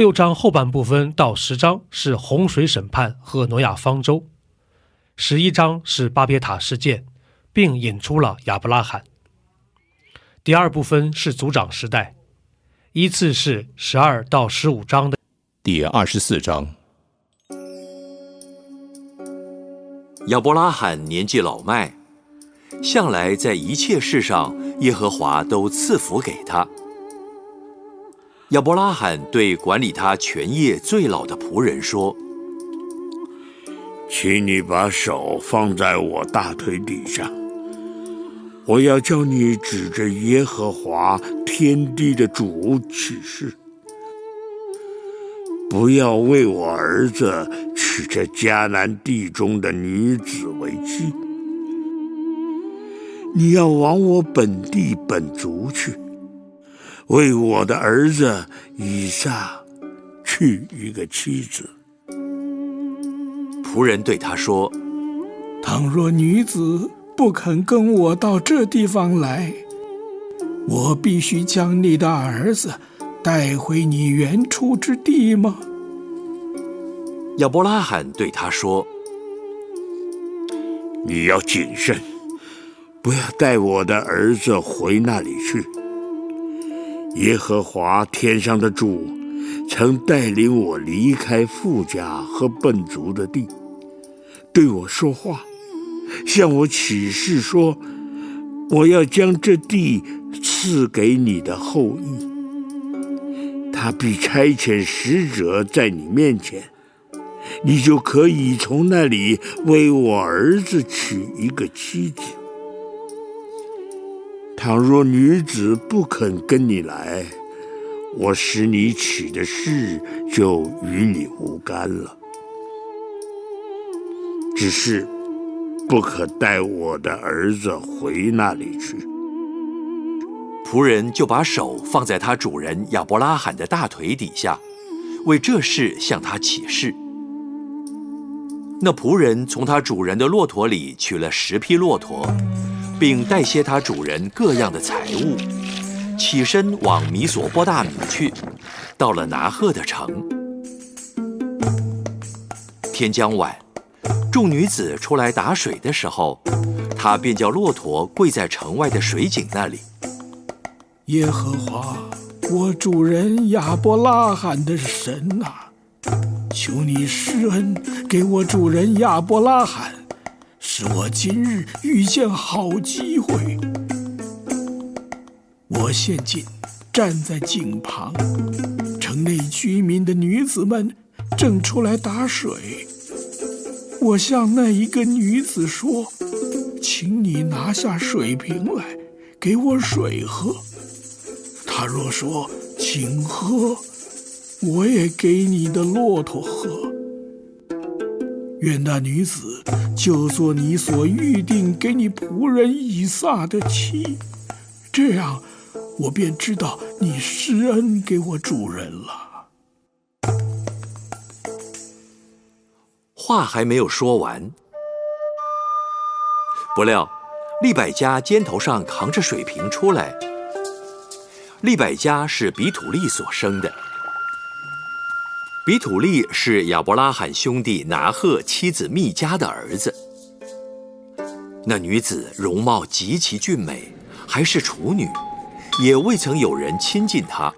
六章后半部分到十章是洪水审判和挪亚方舟，十一章是巴别塔事件，并引出了亚伯拉罕。第二部分是族长时代，依次是十二到十五章的第二十四章。亚伯拉罕年纪老迈，向来在一切事上耶和华都赐福给他。亚伯拉罕对管理他全业最老的仆人说：“请你把手放在我大腿底下，我要叫你指着耶和华天地的主起誓，不要为我儿子娶这迦南地中的女子为妻。你要往我本地本族去。”为我的儿子以撒娶一个妻子。仆人对他说：“倘若女子不肯跟我到这地方来，我必须将你的儿子带回你原处之地吗？”亚伯拉罕对他说：“你要谨慎，不要带我的儿子回那里去。”耶和华天上的主曾带领我离开富家和笨族的地，对我说话，向我起誓说：“我要将这地赐给你的后裔。他必差遣使者在你面前，你就可以从那里为我儿子娶一个妻子。”倘若女子不肯跟你来，我使你娶的事就与你无干了。只是不可带我的儿子回那里去。仆人就把手放在他主人亚伯拉罕的大腿底下，为这事向他起誓。那仆人从他主人的骆驼里取了十匹骆驼。并带些他主人各样的财物，起身往米索波大米去。到了拿鹤的城，天将晚，众女子出来打水的时候，他便叫骆驼跪在城外的水井那里。耶和华，我主人亚伯拉罕的神呐，求你施恩给我主人亚伯拉罕。使我今日遇见好机会。我现今站在井旁，城内居民的女子们正出来打水。我向那一个女子说：“请你拿下水瓶来，给我水喝。”她若说：“请喝，我也给你的骆驼喝。”愿那女子就做你所预定给你仆人以撒的妻，这样我便知道你施恩给我主人了。话还没有说完，不料利百加肩头上扛着水瓶出来。利百加是比土利所生的。比土利是亚伯拉罕兄弟拿赫妻子密加的儿子。那女子容貌极其俊美，还是处女，也未曾有人亲近她。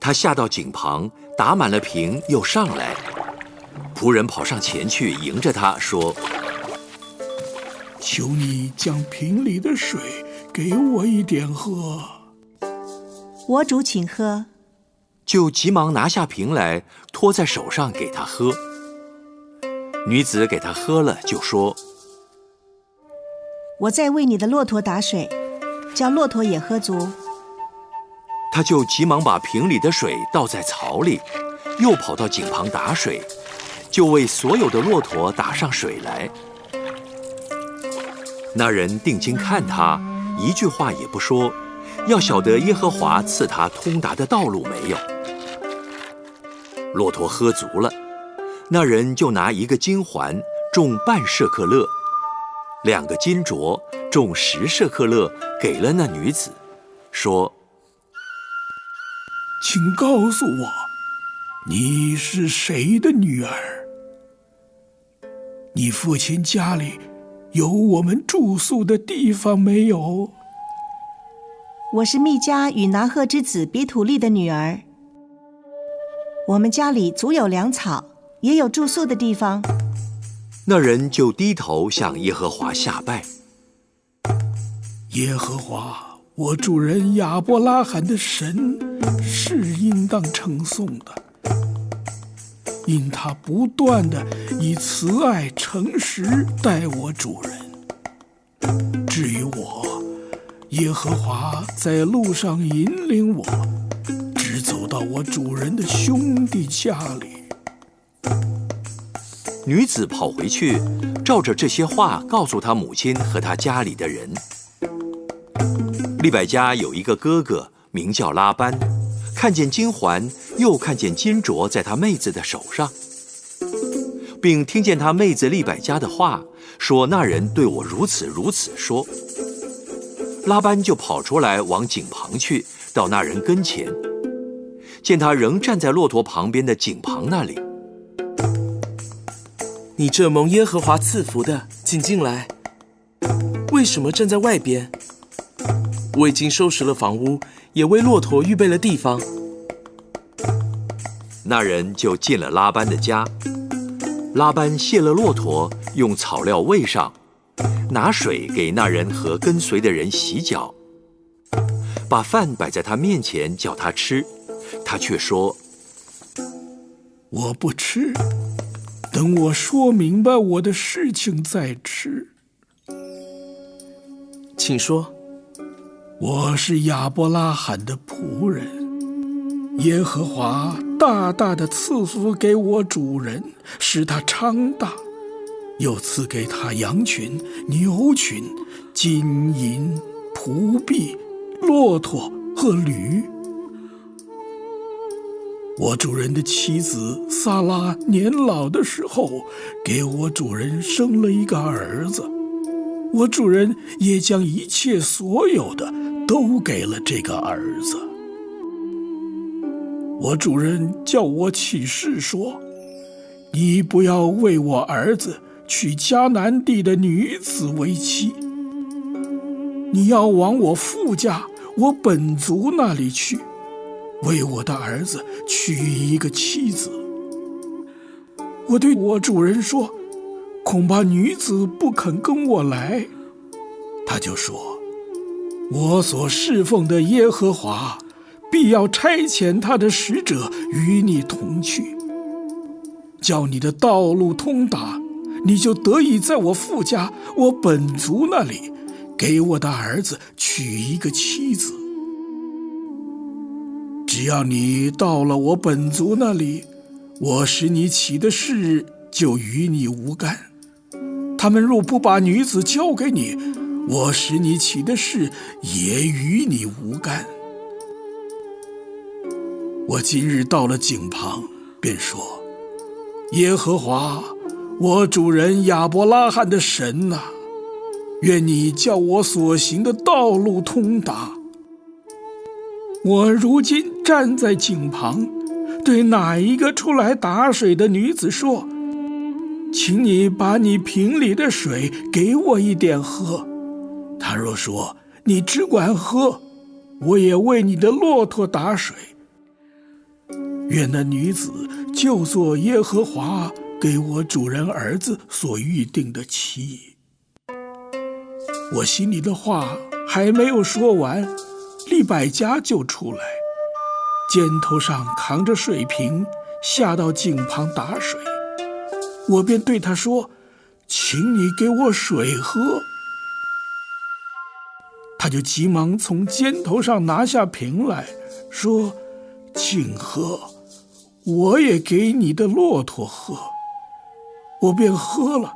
她下到井旁，打满了瓶，又上来。仆人跑上前去迎着她说：“求你将瓶里的水给我一点喝。”我主，请喝。就急忙拿下瓶来，托在手上给他喝。女子给他喝了，就说：“我在为你的骆驼打水，叫骆驼也喝足。”他就急忙把瓶里的水倒在槽里，又跑到井旁打水，就为所有的骆驼打上水来。那人定睛看他，一句话也不说，要晓得耶和华赐他通达的道路没有。骆驼喝足了，那人就拿一个金环重半舍克勒，两个金镯重十舍克勒给了那女子，说。请告诉我，你是谁的女儿？你父亲家里有我们住宿的地方没有？我是密加与拿赫之子比土利的女儿。我们家里足有粮草，也有住宿的地方。那人就低头向耶和华下拜。耶和华。我主人亚伯拉罕的神是应当称颂的，因他不断的以慈爱诚实待我主人。至于我，耶和华在路上引领我，直走到我主人的兄弟家里。女子跑回去，照着这些话告诉他母亲和他家里的人。利百加有一个哥哥，名叫拉班，看见金环，又看见金镯在他妹子的手上，并听见他妹子利百加的话，说那人对我如此如此说。拉班就跑出来往井旁去，到那人跟前，见他仍站在骆驼旁边的井旁那里。你这蒙耶和华赐福的，请进来。为什么站在外边？我已经收拾了房屋，也为骆驼预备了地方。那人就进了拉班的家。拉班卸了骆驼，用草料喂上，拿水给那人和跟随的人洗脚，把饭摆在他面前叫他吃，他却说：“我不吃，等我说明白我的事情再吃。”请说。我是亚伯拉罕的仆人，耶和华大大的赐福给我主人，使他昌大，又赐给他羊群、牛群、金银、仆婢、骆驼和驴。我主人的妻子萨拉年老的时候，给我主人生了一个儿子，我主人也将一切所有的。都给了这个儿子。我主人叫我起誓说：“你不要为我儿子娶迦南地的女子为妻。你要往我父家、我本族那里去，为我的儿子娶一个妻子。”我对我主人说：“恐怕女子不肯跟我来。”他就说。我所侍奉的耶和华，必要差遣他的使者与你同去，叫你的道路通达，你就得以在我父家、我本族那里，给我的儿子娶一个妻子。只要你到了我本族那里，我使你起的事就与你无干。他们若不把女子交给你，我使你起的事也与你无干。我今日到了井旁，便说：“耶和华，我主人亚伯拉罕的神呐，愿你叫我所行的道路通达。我如今站在井旁，对哪一个出来打水的女子说：‘请你把你瓶里的水给我一点喝。’”他若说你只管喝，我也为你的骆驼打水。愿那女子就做耶和华给我主人儿子所预定的妻。我心里的话还没有说完，利百家就出来，肩头上扛着水瓶，下到井旁打水。我便对他说：“请你给我水喝。”他就急忙从肩头上拿下瓶来，说：“请喝，我也给你的骆驼喝。”我便喝了，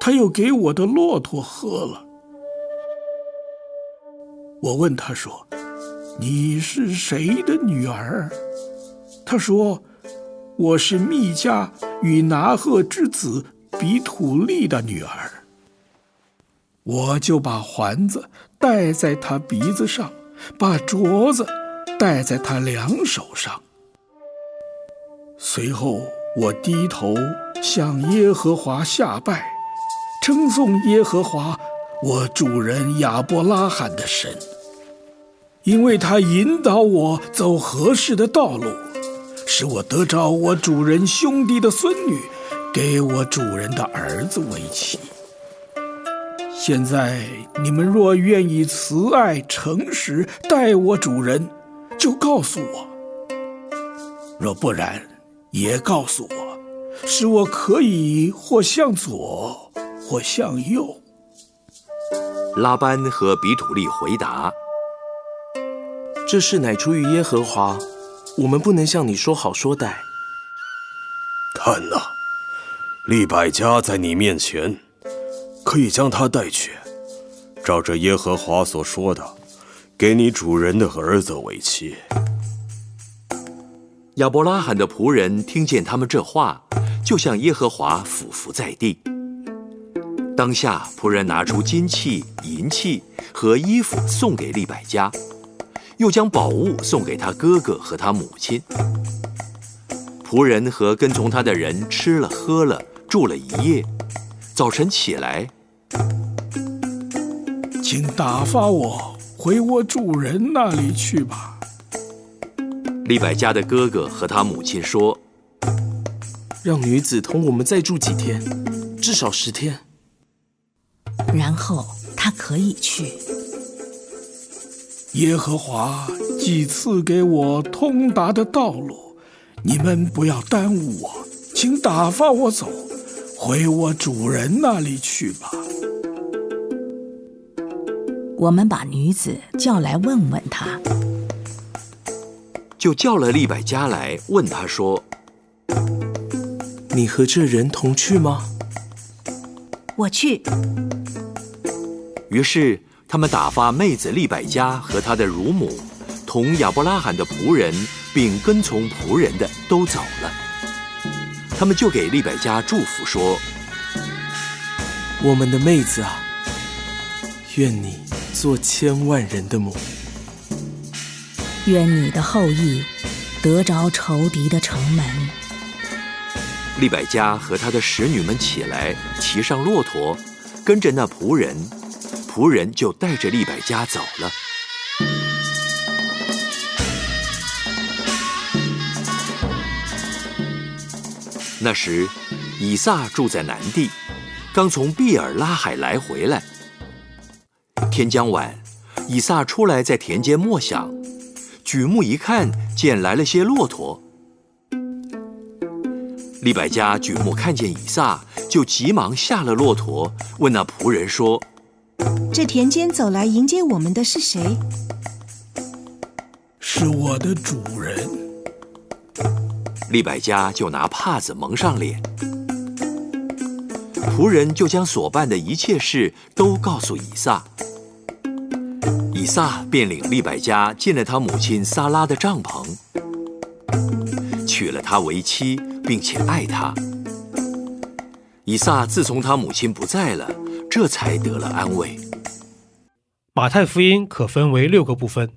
他又给我的骆驼喝了。我问他说：“你是谁的女儿？”他说：“我是密加与拿赫之子比土利的女儿。”我就把环子戴在他鼻子上，把镯子戴在他两手上。随后我低头向耶和华下拜，称颂耶和华我主人亚伯拉罕的神，因为他引导我走合适的道路，使我得着我主人兄弟的孙女，给我主人的儿子为妻。现在你们若愿意慈爱诚实待我主人，就告诉我；若不然，也告诉我，使我可以或向左，或向右。拉班和比土利回答：“这事乃出于耶和华，我们不能向你说好说歹。看哪，利百加在你面前。”可以将他带去，照着耶和华所说的，给你主人的儿子为妻。亚伯拉罕的仆人听见他们这话，就向耶和华俯伏在地。当下，仆人拿出金器、银器和衣服送给利百加，又将宝物送给他哥哥和他母亲。仆人和跟从他的人吃了喝了，住了一夜。早晨起来。请打发我回我主人那里去吧。利百加的哥哥和他母亲说：“让女子同我们再住几天，至少十天，然后她可以去。”耶和华既赐给我通达的道路，你们不要耽误我，请打发我走，回我主人那里去吧。我们把女子叫来问问她，就叫了利百加来问他说：“你和这人同去吗？”我去。于是他们打发妹子利百加和他的乳母，同亚伯拉罕的仆人，并跟从仆人的都走了。他们就给利百加祝福说：“我们的妹子啊，愿你。”做千万人的母，愿你的后裔得着仇敌的城门。利百加和他的使女们起来，骑上骆驼，跟着那仆人，仆人就带着利百加走了。那时，以撒住在南地，刚从毕尔拉海来回来。天将晚，以撒出来在田间默想，举目一看，见来了些骆驼。利百加举目看见以撒，就急忙下了骆驼，问那仆人说：“这田间走来迎接我们的是谁？”“是我的主人。”利百加就拿帕子蒙上脸，仆人就将所办的一切事都告诉以撒。以撒便领利百加进了他母亲撒拉的帐篷，娶了她为妻，并且爱她。以撒自从他母亲不在了，这才得了安慰。马太福音可分为六个部分，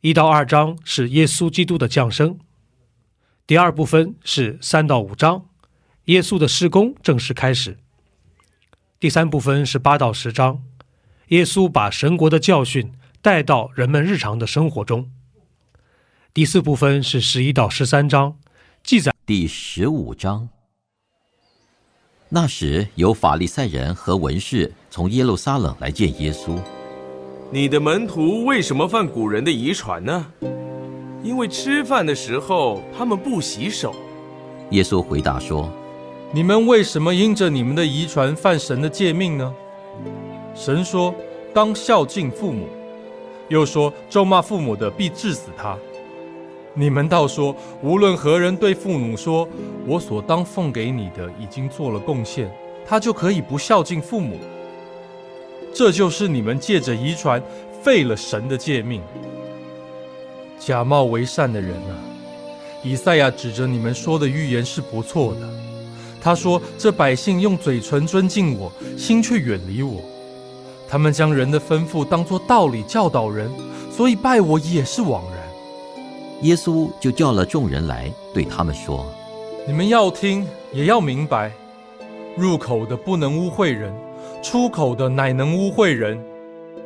一到二章是耶稣基督的降生，第二部分是三到五章，耶稣的施工正式开始，第三部分是八到十章。耶稣把神国的教训带到人们日常的生活中。第四部分是十一到十三章，记载第十五章。那时有法利赛人和文士从耶路撒冷来见耶稣。你的门徒为什么犯古人的遗传呢？因为吃饭的时候他们不洗手。耶稣回答说：“你们为什么因着你们的遗传犯神的诫命呢？”神说：“当孝敬父母。”又说：“咒骂父母的，必治死他。”你们倒说，无论何人对父母说：“我所当奉给你的已经做了贡献”，他就可以不孝敬父母。这就是你们借着遗传废了神的诫命。假冒为善的人啊，以赛亚指着你们说的预言是不错的。他说：“这百姓用嘴唇尊敬我，心却远离我。他们将人的吩咐当作道理教导人，所以拜我也是枉然。”耶稣就叫了众人来，对他们说：“你们要听，也要明白。入口的不能污秽人，出口的乃能污秽人。”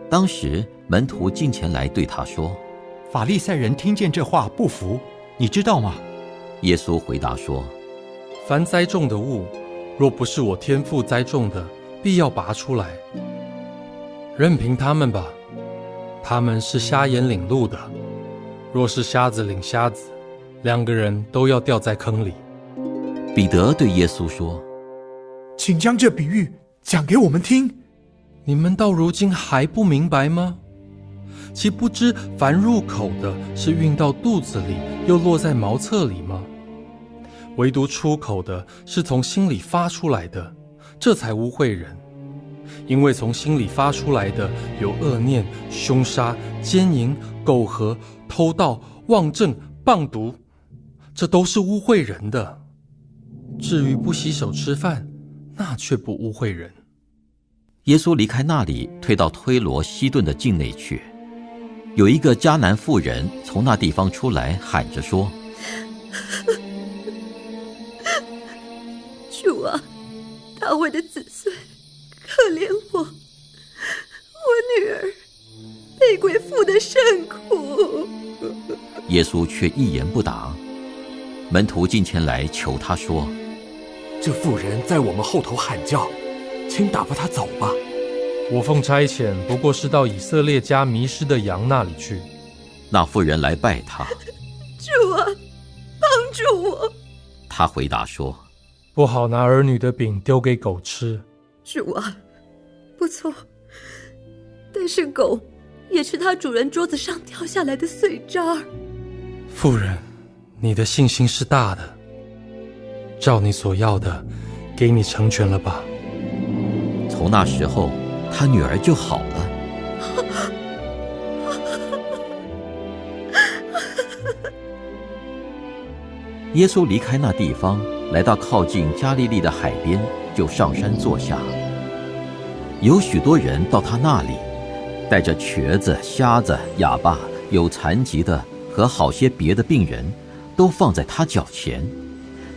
当时门徒进前来对他说：“法利赛人听见这话不服，你知道吗？”耶稣回答说：“凡栽种的物，若不是我天父栽种的，必要拔出来。任凭他们吧，他们是瞎眼领路的。”若是瞎子领瞎子，两个人都要掉在坑里。彼得对耶稣说：“请将这比喻讲给我们听。你们到如今还不明白吗？岂不知凡入口的是运到肚子里，又落在茅厕里吗？唯独出口的是从心里发出来的，这才污秽人。因为从心里发出来的有恶念、凶杀、奸淫、苟合。”偷盗、妄政、谤毒，这都是污秽人的。至于不洗手吃饭，那却不污秽人。耶稣离开那里，退到推罗西顿的境内去。有一个迦南妇人从那地方出来，喊着说：“主啊，大卫的子孙，可怜我，我女儿被鬼附的甚苦。”耶稣却一言不答。门徒近前来求他说：“这妇人在我们后头喊叫，请打发她走吧。我奉差遣，不过是到以色列家迷失的羊那里去。”那妇人来拜他：“主啊，帮助我！”他回答说：“不好拿儿女的饼丢给狗吃。”主啊，不错，但是狗也是它主人桌子上掉下来的碎渣儿。夫人，你的信心是大的，照你所要的，给你成全了吧。从那时候，他女儿就好了。耶稣离开那地方，来到靠近加利利的海边，就上山坐下。有许多人到他那里，带着瘸子、瞎子、哑巴、有残疾的。和好些别的病人，都放在他脚前，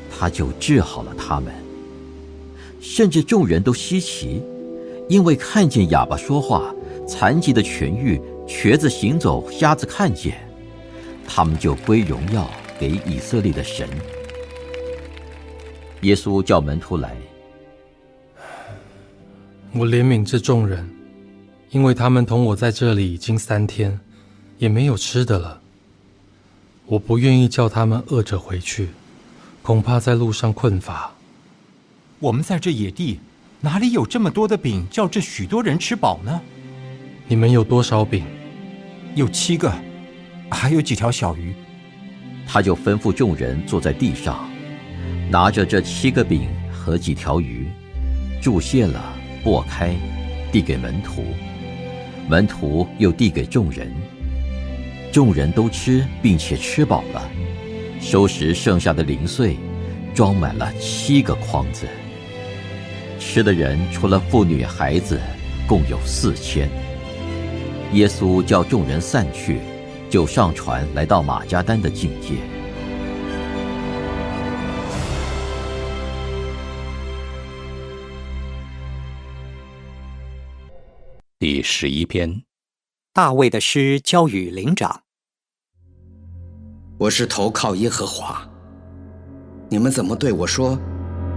他就治好了他们。甚至众人都稀奇，因为看见哑巴说话，残疾的痊愈，瘸子行走，瞎子看见，他们就归荣耀给以色列的神。耶稣叫门徒来，我怜悯这众人，因为他们同我在这里已经三天，也没有吃的了。我不愿意叫他们饿着回去，恐怕在路上困乏。我们在这野地，哪里有这么多的饼，叫这许多人吃饱呢？你们有多少饼？有七个，还有几条小鱼。他就吩咐众人坐在地上，拿着这七个饼和几条鱼，注谢了，擘开，递给门徒，门徒又递给众人。众人都吃，并且吃饱了，收拾剩下的零碎，装满了七个筐子。吃的人除了妇女孩子，共有四千。耶稣叫众人散去，就上船来到马加丹的境界。第十一篇，大卫的诗交与灵长。我是投靠耶和华。你们怎么对我说？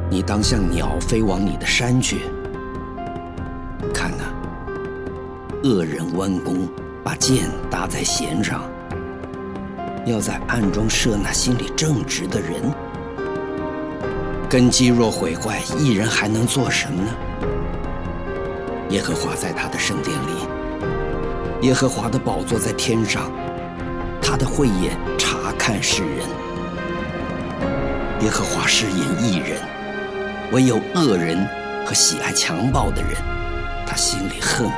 你当像鸟飞往你的山去。看呐，恶人弯弓，把箭搭在弦上，要在暗中射那心里正直的人。根基若毁坏，一人还能做什么呢？耶和华在他的圣殿里，耶和华的宝座在天上。他的慧眼察看世人。耶和华是眼义人，唯有恶人和喜爱强暴的人，他心里恨恶。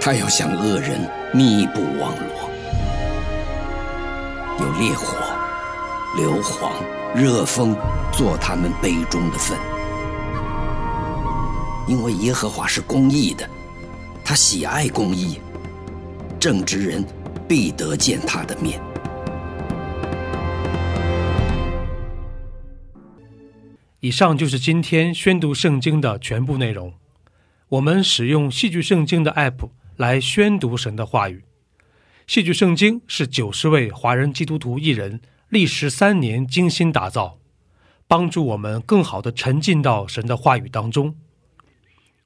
他要向恶人密布网罗，有烈火、硫磺、热风做他们杯中的粪。因为耶和华是公义的，他喜爱公义，正直人必得见他的面。以上就是今天宣读圣经的全部内容。我们使用戏剧圣经的 App 来宣读神的话语。戏剧圣经是九十位华人基督徒艺人历时三年精心打造，帮助我们更好的沉浸到神的话语当中。